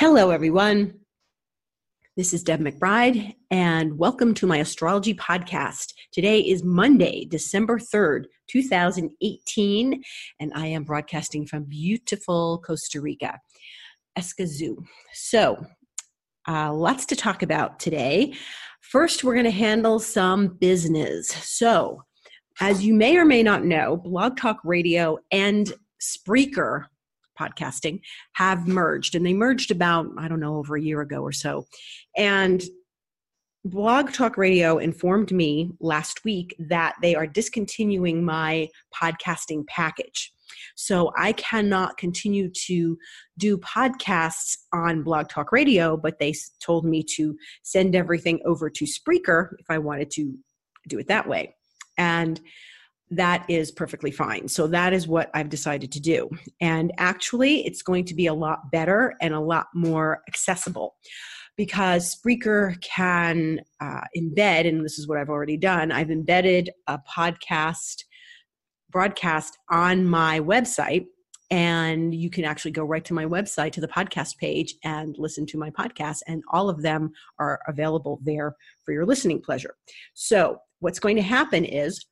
Hello, everyone. This is Deb McBride, and welcome to my astrology podcast. Today is Monday, December 3rd, 2018, and I am broadcasting from beautiful Costa Rica, Escazú. So, uh, lots to talk about today. First, we're going to handle some business. So, as you may or may not know, Blog Talk Radio and Spreaker podcasting have merged and they merged about i don't know over a year ago or so. And blog talk radio informed me last week that they are discontinuing my podcasting package. So i cannot continue to do podcasts on blog talk radio but they told me to send everything over to spreaker if i wanted to do it that way. And that is perfectly fine. So that is what I've decided to do. And actually, it's going to be a lot better and a lot more accessible because Spreaker can uh, embed, and this is what I've already done, I've embedded a podcast broadcast on my website. And you can actually go right to my website to the podcast page and listen to my podcast, and all of them are available there for your listening pleasure. So, what's going to happen is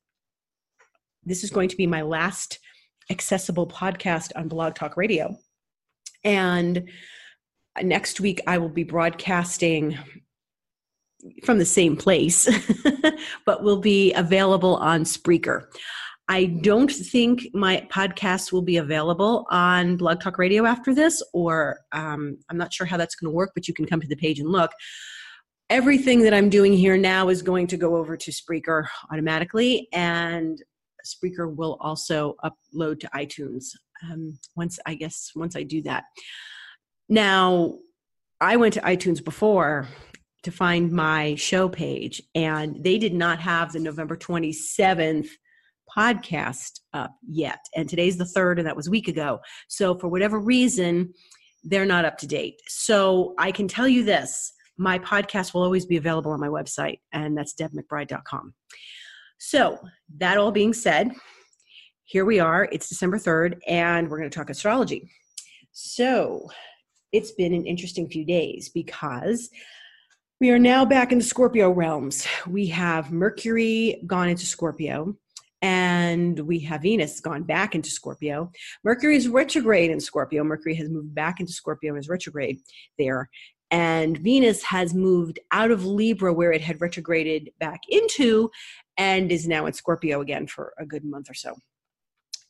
this is going to be my last accessible podcast on Blog Talk Radio. And next week, I will be broadcasting from the same place, but will be available on Spreaker. I don't think my podcast will be available on Blog Talk Radio after this, or um, I'm not sure how that's going to work, but you can come to the page and look. Everything that I'm doing here now is going to go over to Spreaker automatically, and Spreaker will also upload to iTunes um, once I guess once I do that. Now, I went to iTunes before to find my show page, and they did not have the November 27th podcast up yet. And today's the third, and that was a week ago. So, for whatever reason, they're not up to date. So, I can tell you this my podcast will always be available on my website, and that's debmcbride.com. So, that all being said, here we are. It's December 3rd, and we're going to talk astrology. So, it's been an interesting few days because we are now back in the Scorpio realms. We have Mercury gone into Scorpio, and we have Venus gone back into Scorpio. Mercury is retrograde in Scorpio. Mercury has moved back into Scorpio and is retrograde there. And Venus has moved out of Libra, where it had retrograded back into, and is now in Scorpio again for a good month or so.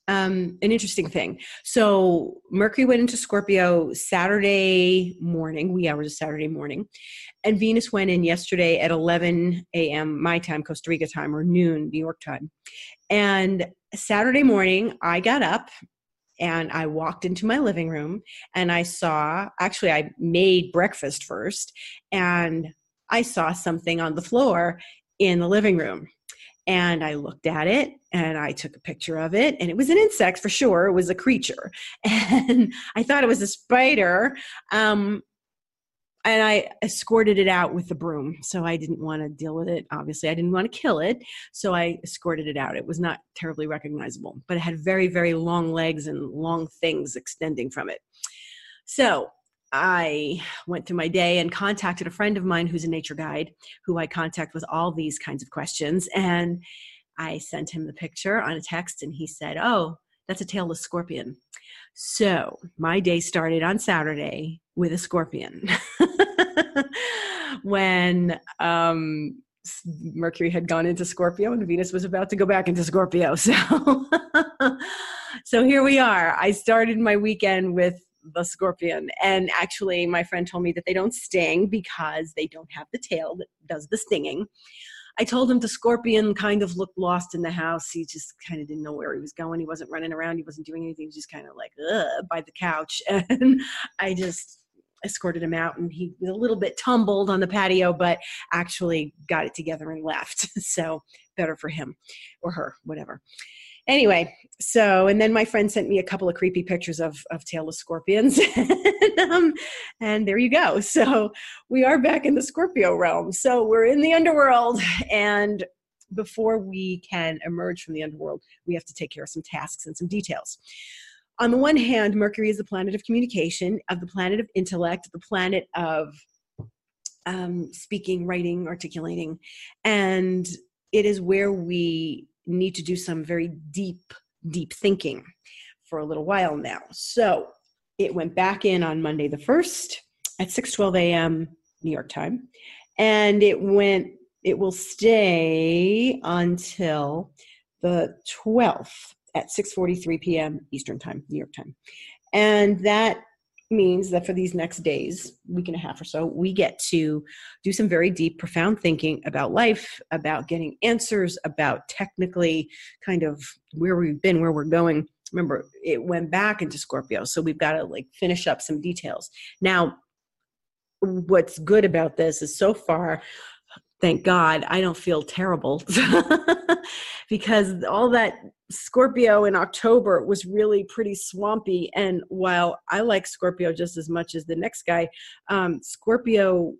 Um, an interesting thing. So Mercury went into Scorpio Saturday morning, wee hours of Saturday morning, and Venus went in yesterday at 11 a.m. my time, Costa Rica time, or noon New York time. And Saturday morning, I got up and I walked into my living room and I saw. Actually, I made breakfast first, and I saw something on the floor in the living room and I looked at it and I took a picture of it and it was an insect for sure. It was a creature. And I thought it was a spider. Um, and I escorted it out with the broom. So I didn't want to deal with it. Obviously, I didn't want to kill it. So I escorted it out. It was not terribly recognizable, but it had very, very long legs and long things extending from it. So I went through my day and contacted a friend of mine who's a nature guide, who I contact with all these kinds of questions. And I sent him the picture on a text, and he said, Oh, that's a tailless scorpion. So my day started on Saturday with a scorpion. when um, Mercury had gone into Scorpio and Venus was about to go back into Scorpio. So, so here we are. I started my weekend with the scorpion. And actually, my friend told me that they don't sting because they don't have the tail that does the stinging. I told him the scorpion kind of looked lost in the house. He just kind of didn't know where he was going. He wasn't running around. He wasn't doing anything. He was just kind of like by the couch. And I just escorted him out and he a little bit tumbled on the patio, but actually got it together and left. So better for him or her, whatever. Anyway so and then my friend sent me a couple of creepy pictures of of tailless scorpions. And, um, and there you go. So we are back in the scorpio realm. So we're in the underworld and before we can emerge from the underworld we have to take care of some tasks and some details on the one hand, Mercury is the planet of communication, of the planet of intellect, the planet of um, speaking, writing, articulating, and it is where we need to do some very deep, deep thinking for a little while now. So it went back in on Monday the first at 6:12 a.m. New York time, and it went. It will stay until the 12th at 6:43 p.m. Eastern time, New York time, and that means that for these next days, week and a half or so, we get to do some very deep, profound thinking about life, about getting answers, about technically kind of where we've been, where we're going. Remember, it went back into Scorpio, so we've got to like finish up some details. Now, what's good about this is so far thank God I don't feel terrible because all that Scorpio in October was really pretty swampy. And while I like Scorpio just as much as the next guy, um, Scorpio,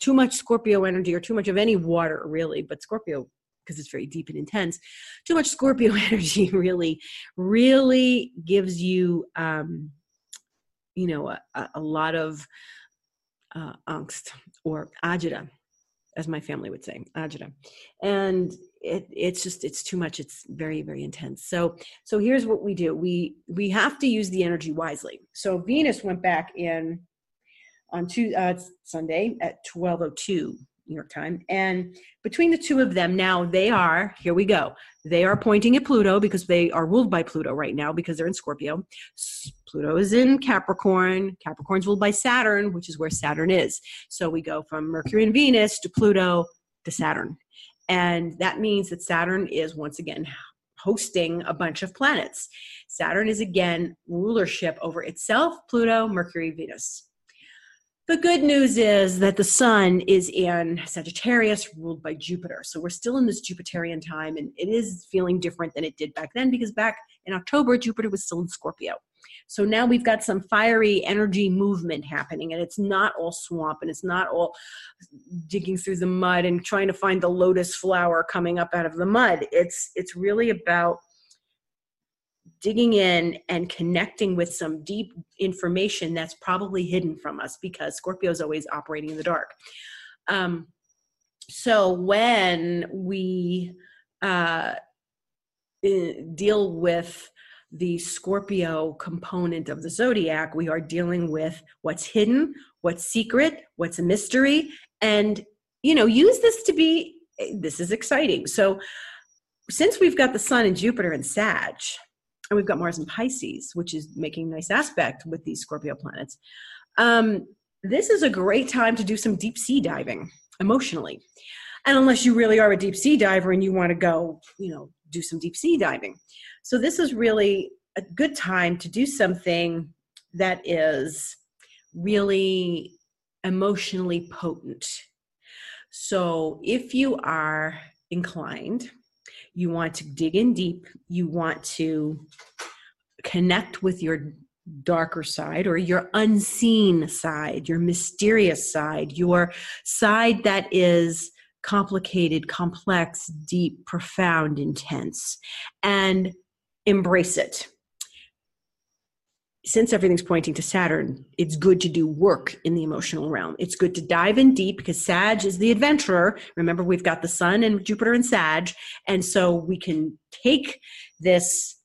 too much Scorpio energy or too much of any water, really, but Scorpio, because it's very deep and intense, too much Scorpio energy really, really gives you, um, you know, a, a lot of uh, angst or agita as my family would say, agita. And it, it's just it's too much. It's very very intense. So so here's what we do. We we have to use the energy wisely. So Venus went back in on two, uh, Sunday at 12:02 New York time, and between the two of them now they are here we go. They are pointing at Pluto because they are ruled by Pluto right now because they're in Scorpio. Pluto is in Capricorn. Capricorn's ruled by Saturn, which is where Saturn is. So we go from Mercury and Venus to Pluto to Saturn. And that means that Saturn is once again hosting a bunch of planets. Saturn is again rulership over itself, Pluto, Mercury, Venus. The good news is that the sun is in Sagittarius, ruled by Jupiter. So we're still in this Jupiterian time, and it is feeling different than it did back then because back in October, Jupiter was still in Scorpio. So now we've got some fiery energy movement happening, and it's not all swamp and it's not all digging through the mud and trying to find the lotus flower coming up out of the mud. It's it's really about digging in and connecting with some deep information that's probably hidden from us because Scorpio is always operating in the dark. Um, so when we uh, deal with the Scorpio component of the zodiac, we are dealing with what's hidden, what's secret, what's a mystery, and you know, use this to be this is exciting. So, since we've got the Sun and Jupiter and Sag, and we've got Mars and Pisces, which is making nice aspect with these Scorpio planets, um, this is a great time to do some deep sea diving emotionally. And unless you really are a deep sea diver and you want to go, you know, do some deep sea diving. So this is really a good time to do something that is really emotionally potent. So if you are inclined, you want to dig in deep, you want to connect with your darker side or your unseen side, your mysterious side, your side that is complicated, complex, deep, profound, intense. And embrace it. Since everything's pointing to Saturn, it's good to do work in the emotional realm. It's good to dive in deep because Sag is the adventurer. Remember, we've got the Sun and Jupiter and Sag. And so we can take this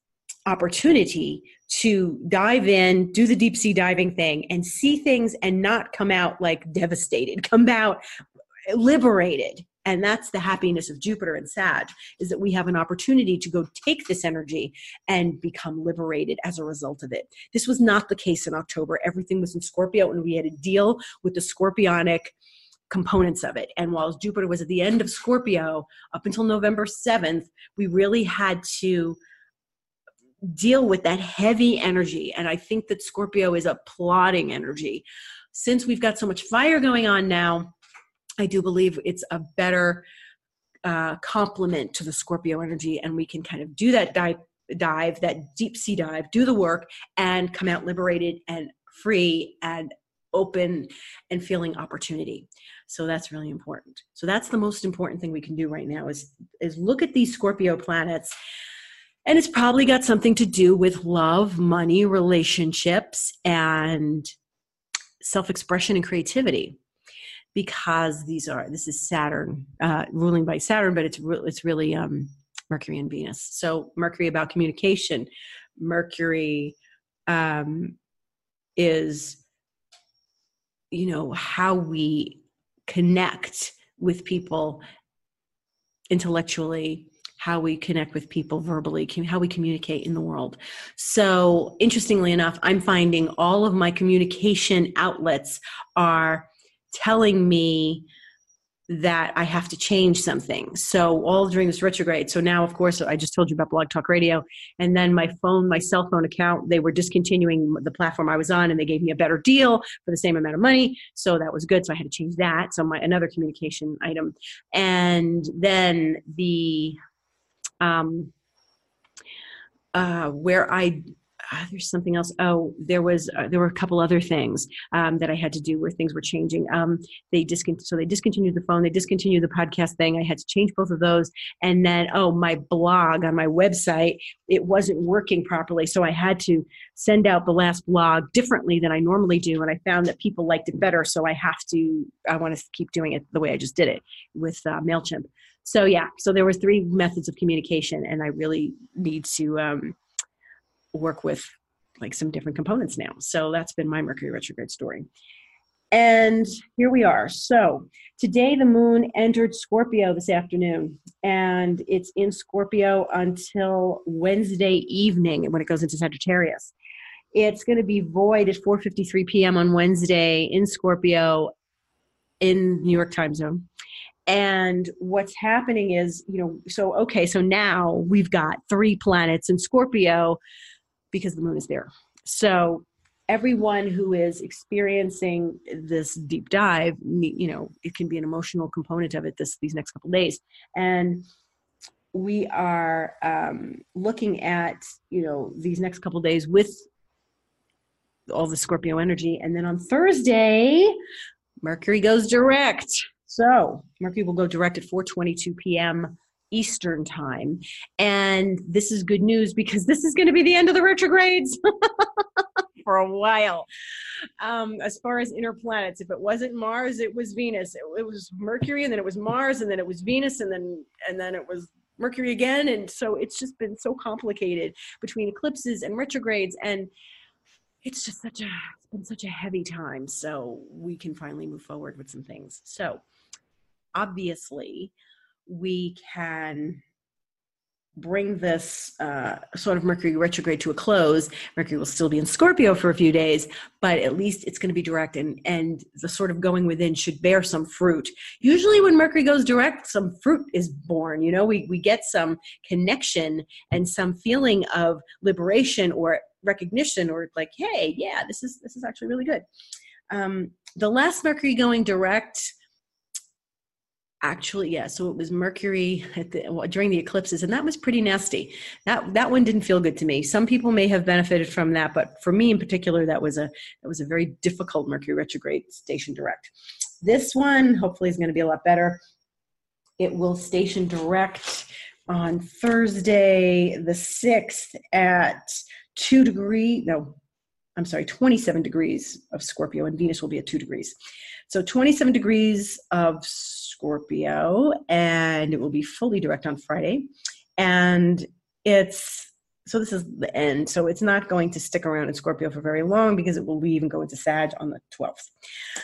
opportunity to dive in, do the deep sea diving thing, and see things and not come out like devastated, come out liberated and that's the happiness of jupiter and sag is that we have an opportunity to go take this energy and become liberated as a result of it. This was not the case in october. Everything was in scorpio and we had to deal with the scorpionic components of it. And while jupiter was at the end of scorpio up until november 7th we really had to deal with that heavy energy. And i think that scorpio is a plotting energy. Since we've got so much fire going on now I do believe it's a better uh, complement to the Scorpio energy, and we can kind of do that dive, dive, that deep sea dive, do the work, and come out liberated and free and open and feeling opportunity. So that's really important. So that's the most important thing we can do right now is is look at these Scorpio planets And it's probably got something to do with love, money, relationships, and self expression and creativity. Because these are, this is Saturn, uh, ruling by Saturn, but it's, re- it's really um, Mercury and Venus. So, Mercury about communication, Mercury um, is, you know, how we connect with people intellectually how we connect with people verbally, how we communicate in the world. So, interestingly enough, I'm finding all of my communication outlets are telling me that I have to change something. So all during this retrograde. So now, of course, I just told you about Blog Talk Radio, and then my phone, my cell phone account, they were discontinuing the platform I was on, and they gave me a better deal for the same amount of money. So that was good. So I had to change that. So my another communication item, and then the um, uh, where I uh, there's something else. Oh, there was uh, there were a couple other things um, that I had to do where things were changing. Um, they discontinued so they discontinued the phone, they discontinued the podcast thing. I had to change both of those, and then oh, my blog on my website it wasn't working properly, so I had to send out the last blog differently than I normally do, and I found that people liked it better. So I have to I want to keep doing it the way I just did it with uh, Mailchimp. So yeah, so there were three methods of communication, and I really need to. Um, work with like some different components now. So that's been my Mercury retrograde story. And here we are. So today the moon entered Scorpio this afternoon, and it's in Scorpio until Wednesday evening when it goes into Sagittarius. It's going to be void at 4:53 p.m. on Wednesday in Scorpio in New York time zone. And what's happening is, you know, so okay, so now we've got three planets in Scorpio because the moon is there. So everyone who is experiencing this deep dive, you know, it can be an emotional component of it this these next couple days, and we are um, looking at you know these next couple days with all the Scorpio energy, and then on Thursday, Mercury goes direct. So Mercury will go direct at 4:22 p.m. Eastern time. And this is good news because this is going to be the end of the retrogrades for a while. Um, as far as inner planets, if it wasn't Mars, it was Venus. It, it was Mercury, and then it was Mars, and then it was Venus, and then and then it was Mercury again. And so it's just been so complicated between eclipses and retrogrades and it's just such a it's been such a heavy time so we can finally move forward with some things so obviously we can bring this uh, sort of Mercury retrograde to a close. Mercury will still be in Scorpio for a few days, but at least it's going to be direct, and and the sort of going within should bear some fruit. Usually, when Mercury goes direct, some fruit is borne. You know, we we get some connection and some feeling of liberation or recognition, or like, hey, yeah, this is this is actually really good. Um, the last Mercury going direct actually yeah so it was mercury the, during the eclipses and that was pretty nasty. That that one didn't feel good to me. Some people may have benefited from that but for me in particular that was a that was a very difficult mercury retrograde station direct this one hopefully is going to be a lot better. It will station direct on thursday the 6th at 2 degree no i'm sorry 27 degrees of scorpio and venus will be at 2 degrees so 27 degrees of Scorpio, and it will be fully direct on Friday. And it's so this is the end. So it's not going to stick around in Scorpio for very long because it will leave and go into Sag on the 12th,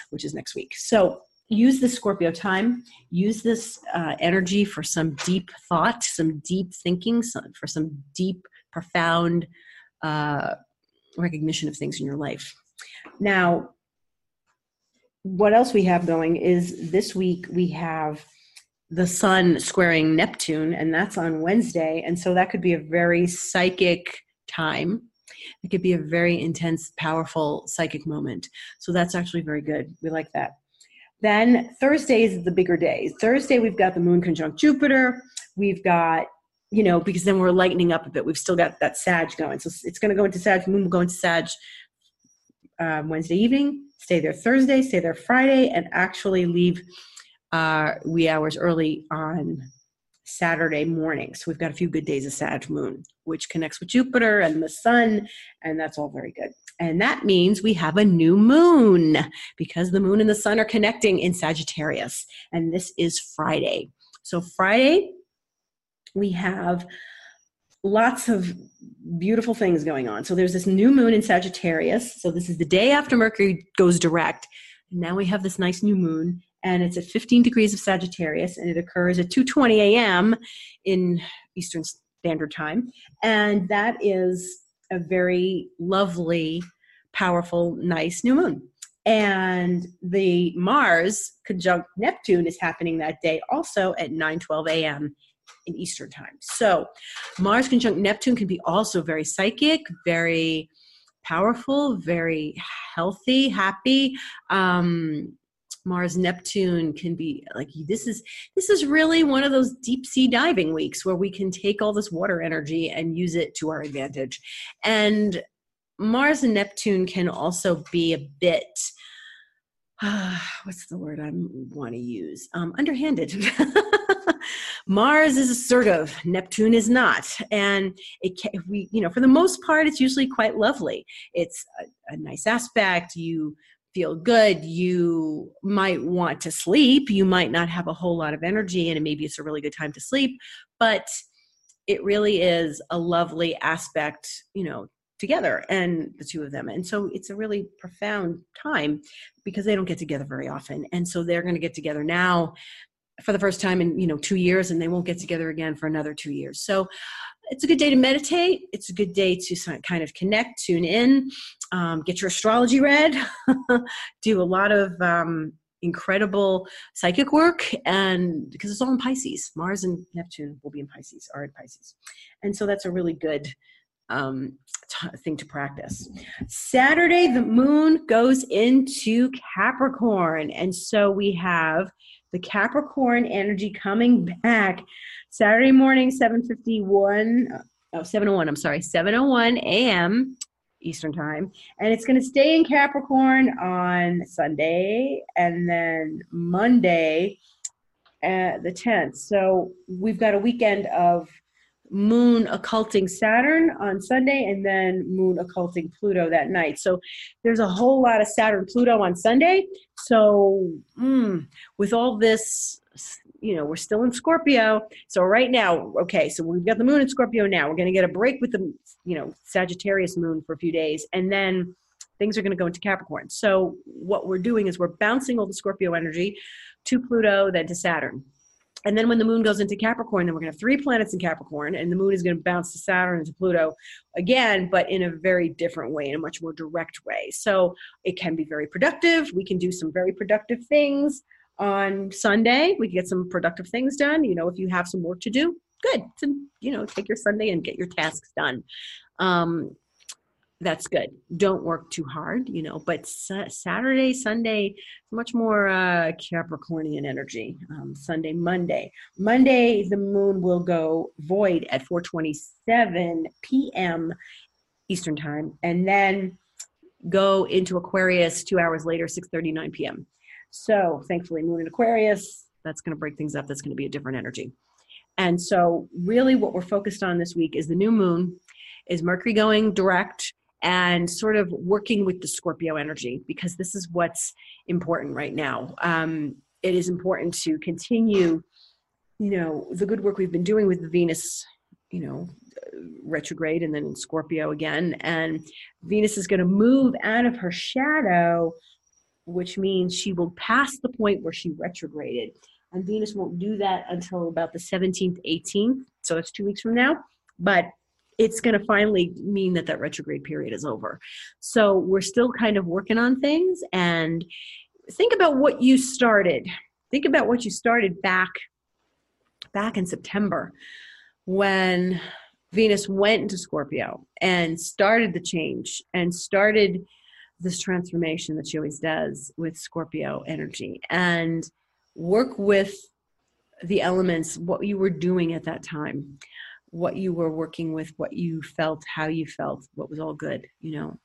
which is next week. So use the Scorpio time, use this uh, energy for some deep thought, some deep thinking, some, for some deep, profound uh, recognition of things in your life. Now, what else we have going is this week we have the sun squaring Neptune, and that's on Wednesday. And so that could be a very psychic time. It could be a very intense, powerful psychic moment. So that's actually very good. We like that. Then Thursday is the bigger day. Thursday, we've got the moon conjunct Jupiter. We've got, you know, because then we're lightening up a bit. We've still got that Sag going. So it's going to go into Sag. Moon will go into Sag um, Wednesday evening stay there Thursday, stay there Friday, and actually leave uh, wee hours early on Saturday morning. So we've got a few good days of Sag moon, which connects with Jupiter and the sun, and that's all very good. And that means we have a new moon because the moon and the sun are connecting in Sagittarius. And this is Friday. So, Friday, we have lots of beautiful things going on. So, there's this new moon in Sagittarius. So, this is the day after Mercury goes direct. Now we have this nice new moon and it's at 15 degrees of Sagittarius, and it occurs at 2:20 a.m. in Eastern Standard Time, and that is a very lovely, powerful, nice new moon. And the Mars conjunct Neptune is happening that day also at 9:12 a.m. in Eastern Time. So, Mars conjunct Neptune can be also very psychic, very powerful, very healthy, happy. Um, Mars Neptune can be like this is this is really one of those deep sea diving weeks where we can take all this water energy and use it to our advantage. And Mars and Neptune can also be a bit uh, what's the word I want to use? Um, underhanded. Mars is assertive, Neptune is not, and it can, we you know for the most part it's usually quite lovely. It's a, a nice aspect. You feel good, you might want to sleep. You might not have a whole lot of energy, and maybe it's a really good time to sleep, but it really is a lovely aspect, you know, together and the two of them. And so it's a really profound time because they don't get together very often. And so they're going to get together now for the first time in, you know, 2 years and they won't get together again for another 2 years. So it's a good day to meditate. It's a good day to kind of connect, tune in, um, get your astrology read, do a lot of um, incredible psychic work, and because it's all in Pisces, Mars and Neptune will be in Pisces, are in Pisces, and so that's a really good um, t- thing to practice. Saturday, the moon goes into Capricorn, and so we have the Capricorn energy coming back Saturday morning, 751, oh, 701, I'm sorry, 701 a.m. Eastern time. And it's going to stay in Capricorn on Sunday and then Monday, uh, the 10th. So we've got a weekend of moon occulting Saturn on Sunday and then moon occulting Pluto that night. So there's a whole lot of Saturn Pluto on Sunday. So mm, with all this you know, we're still in Scorpio. So right now, okay, so we've got the moon in Scorpio now. We're going to get a break with the, you know, Sagittarius moon for a few days. And then things are going to go into Capricorn. So what we're doing is we're bouncing all the Scorpio energy to Pluto, then to Saturn. And then when the moon goes into Capricorn, then we're going to have three planets in Capricorn, and the moon is going to bounce to Saturn and to Pluto again, but in a very different way, in a much more direct way. So it can be very productive. We can do some very productive things on Sunday. We can get some productive things done. You know, if you have some work to do, good. To, you know, take your Sunday and get your tasks done. Um, that's good. Don't work too hard, you know. But Saturday, Sunday, much more uh, Capricornian energy. Um, Sunday, Monday, Monday, the moon will go void at 4:27 p.m. Eastern time, and then go into Aquarius two hours later, 6:39 p.m. So thankfully, Moon in Aquarius, that's going to break things up. That's going to be a different energy. And so, really, what we're focused on this week is the new moon, is Mercury going direct and sort of working with the Scorpio energy because this is what's important right now. Um, it is important to continue, you know, the good work we've been doing with the Venus, you know, retrograde and then in Scorpio again. And Venus is going to move out of her shadow which means she will pass the point where she retrograded. And Venus won't do that until about the 17th, 18th. So it's two weeks from now. But it's going to finally mean that that retrograde period is over. So we're still kind of working on things. And think about what you started. Think about what you started back back in September when Venus went into Scorpio and started the change and started this transformation that she always does with Scorpio energy and work with the elements, what you were doing at that time, what you were working with, what you felt, how you felt, what was all good, you know.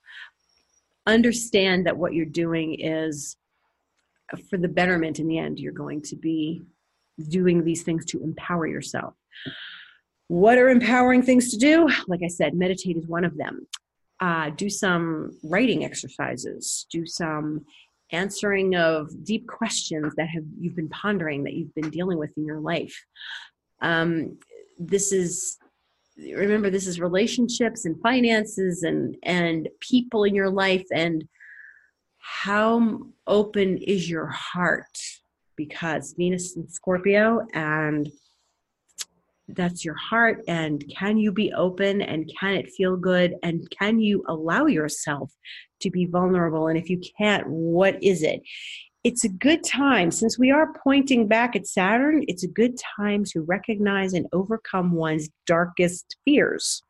Understand that what you're doing is for the betterment in the end. You're going to be doing these things to empower yourself. What are empowering things to do? Like I said, meditate is one of them. Uh, do some writing exercises, do some answering of deep questions that have you've been pondering that you've been dealing with in your life. Um, this is remember this is relationships and finances and and people in your life and how open is your heart? Because venus and scorpio and that's your heart and can you be open and can it feel good and can you allow yourself to be vulnerable? And if you can't what is it it's a good time since we are pointing back at Saturn, it's a good time to recognize and overcome one's darkest fears.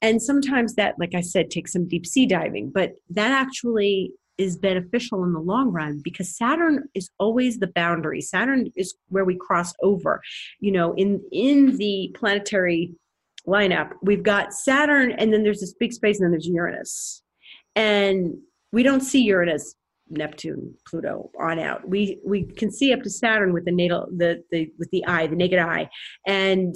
And sometimes that, like I said, takes some deep sea diving, but that actually is beneficial in the long run because Saturn is always the boundary. Saturn is where we cross over. You know, in in the planetary lineup, we've got Saturn and then there's this big space and then there's Uranus. And we don't see Uranus Neptune, Pluto on out. We we can see up to Saturn with the natal the the with the eye, the naked eye, and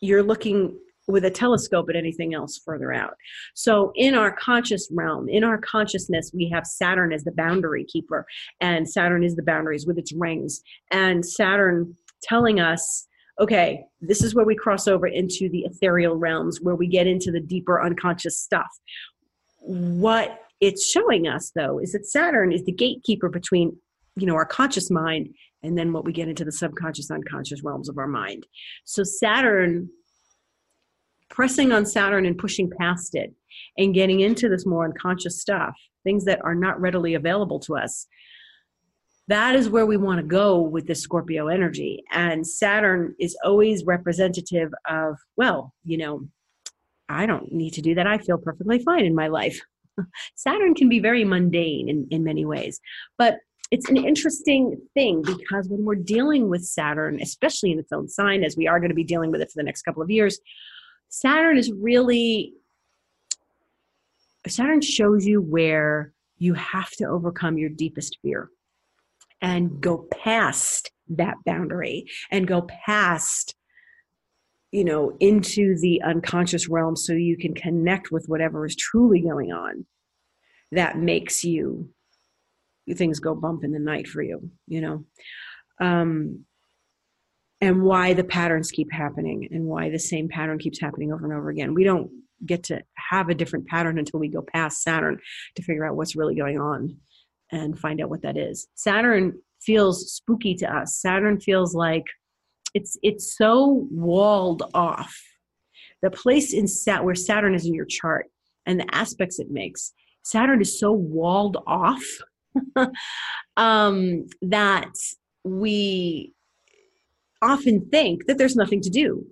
you're looking with a telescope at anything else further out. So in our conscious realm, in our consciousness, we have Saturn as the boundary keeper, and Saturn is the boundaries with its rings, and Saturn telling us okay, this is where we cross over into the ethereal realms, where we get into the deeper unconscious stuff. What it's showing us though is that saturn is the gatekeeper between you know our conscious mind and then what we get into the subconscious unconscious realms of our mind. So saturn pressing on saturn and pushing past it and getting into this more unconscious stuff things that are not readily available to us that is where we want to go with the scorpio energy. And saturn is always representative of well you know i don't need to do that. I feel perfectly fine in my life Saturn can be very mundane in, in many ways. But it's an interesting thing because when we're dealing with Saturn, especially in its own sign, as we are going to be dealing with it for the next couple of years, Saturn is really, Saturn shows you where you have to overcome your deepest fear and go past that boundary and go past you know into the unconscious realm so you can connect with whatever is truly going on that makes you things go bump in the night for you you know? Um and why the patterns keep happening and why the same pattern keeps happening over and over again. We don't get to have a different pattern until we go past saturn to figure out what's really going on and find out what that is. Saturn feels spooky to us. Saturn feels like it's it's so walled off. The place in sat where saturn is in your chart and the aspects it makes saturn is so walled off um, that we often think that there's nothing to do.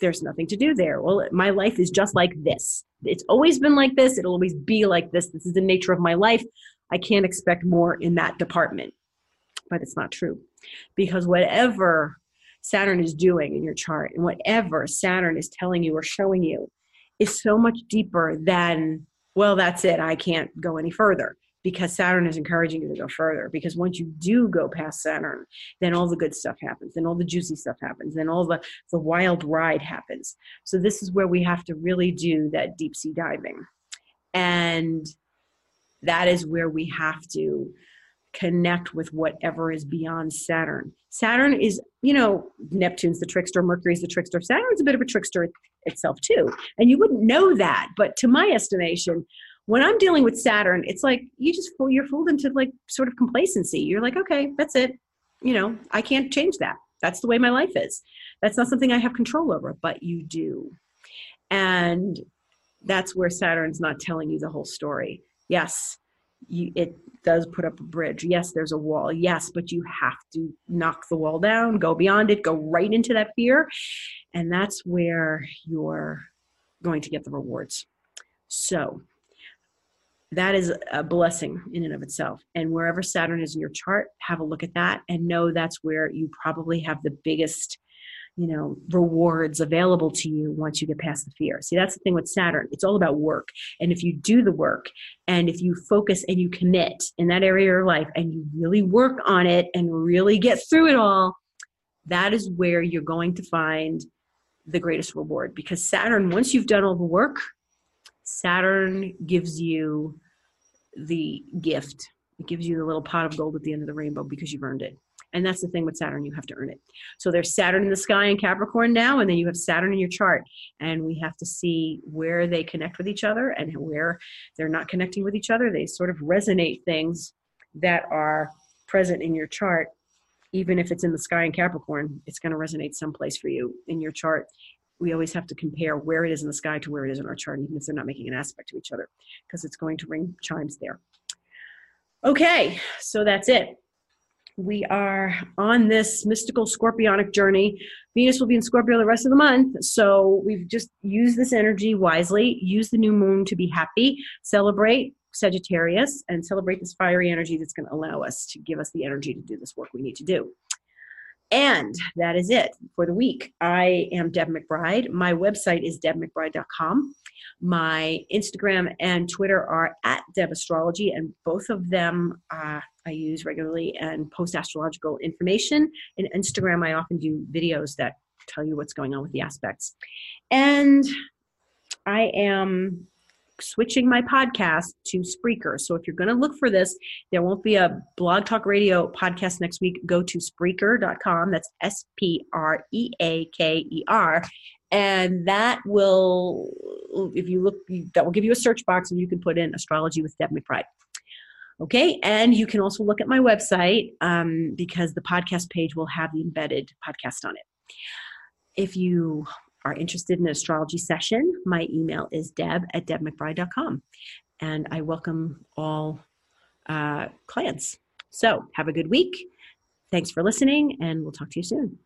There's nothing to do there. Well my life is just like this. It's always been like this. It'll always be like this. This is the nature of my life. I can't expect more in that department. But it's not true because whatever Saturn is doing in your chart and whatever Saturn is telling you or showing you is so much deeper than, well, that's it, I can't go any further. Because Saturn is encouraging you to go further. Because once you do go past Saturn, then all the good stuff happens, then all the juicy stuff happens, then all the, the wild ride happens. So, this is where we have to really do that deep sea diving. And that is where we have to connect with whatever is beyond Saturn. Saturn is, you know, Neptune's the trickster, Mercury's the trickster. Saturn's a bit of a trickster itself too. And you wouldn't know that, but to my estimation, when I'm dealing with Saturn, it's like you just fool you're fooled into like sort of complacency. You're like, okay, that's it. You know, I can't change that. That's the way my life is. That's not something I have control over, but you do. And that's where Saturn's not telling you the whole story. Yes, you, it does put up a bridge. Yes, there's a wall. Yes, but you have to knock the wall down, go beyond it, go right into that fear. And that's where you're going to get the rewards. So that is a blessing in and of itself. And wherever Saturn is in your chart, have a look at that and know that's where you probably have the biggest you know rewards available to you once you get past the fear see that's the thing with saturn it's all about work and if you do the work and if you focus and you commit in that area of your life and you really work on it and really get through it all that is where you're going to find the greatest reward because Saturn, once you've done all the work, Saturn gives you the gift. It gives you the little pot of gold at the end of the rainbow because you've earned it. And that's the thing with Saturn, you have to earn it. So there's Saturn in the sky in Capricorn now, and then you have Saturn in your chart. And we have to see where they connect with each other and where they're not connecting with each other. They sort of resonate things that are present in your chart. Even if it's in the sky in Capricorn, it's going to resonate someplace for you in your chart. We always have to compare where it is in the sky to where it is in our chart, even if they're not making an aspect to each other, because it's going to ring chimes there. Okay, so that's it we are on this mystical scorpionic journey. Venus will be in Scorpio the rest of the month. So we've just used this energy wisely, use the new moon to be happy, celebrate Sagittarius, and celebrate this fiery energy that's going to allow us to give us the energy to do this work we need to do. And that is it for the week. I am Deb McBride. My website is debmcbride.com. My Instagram and Twitter are at Deb Astrology, and both of them uh, I use regularly and post astrological information. In Instagram, I often do videos that tell you what's going on with the aspects. And I am switching my podcast to Spreaker. So if you're going to look for this, there won't be a Blog Talk Radio podcast next week. Go to Spreaker.com. That's S P R E A K E R. And that will, if you look, that will give you a search box and you can put in astrology with Deb McBride. Okay, and you can also look at my website um, because the podcast page will have the embedded podcast on it. If you are interested in an astrology session, my email is deb at debmcbride.com. And I welcome all uh, clients. So have a good week. Thanks for listening, and we'll talk to you soon.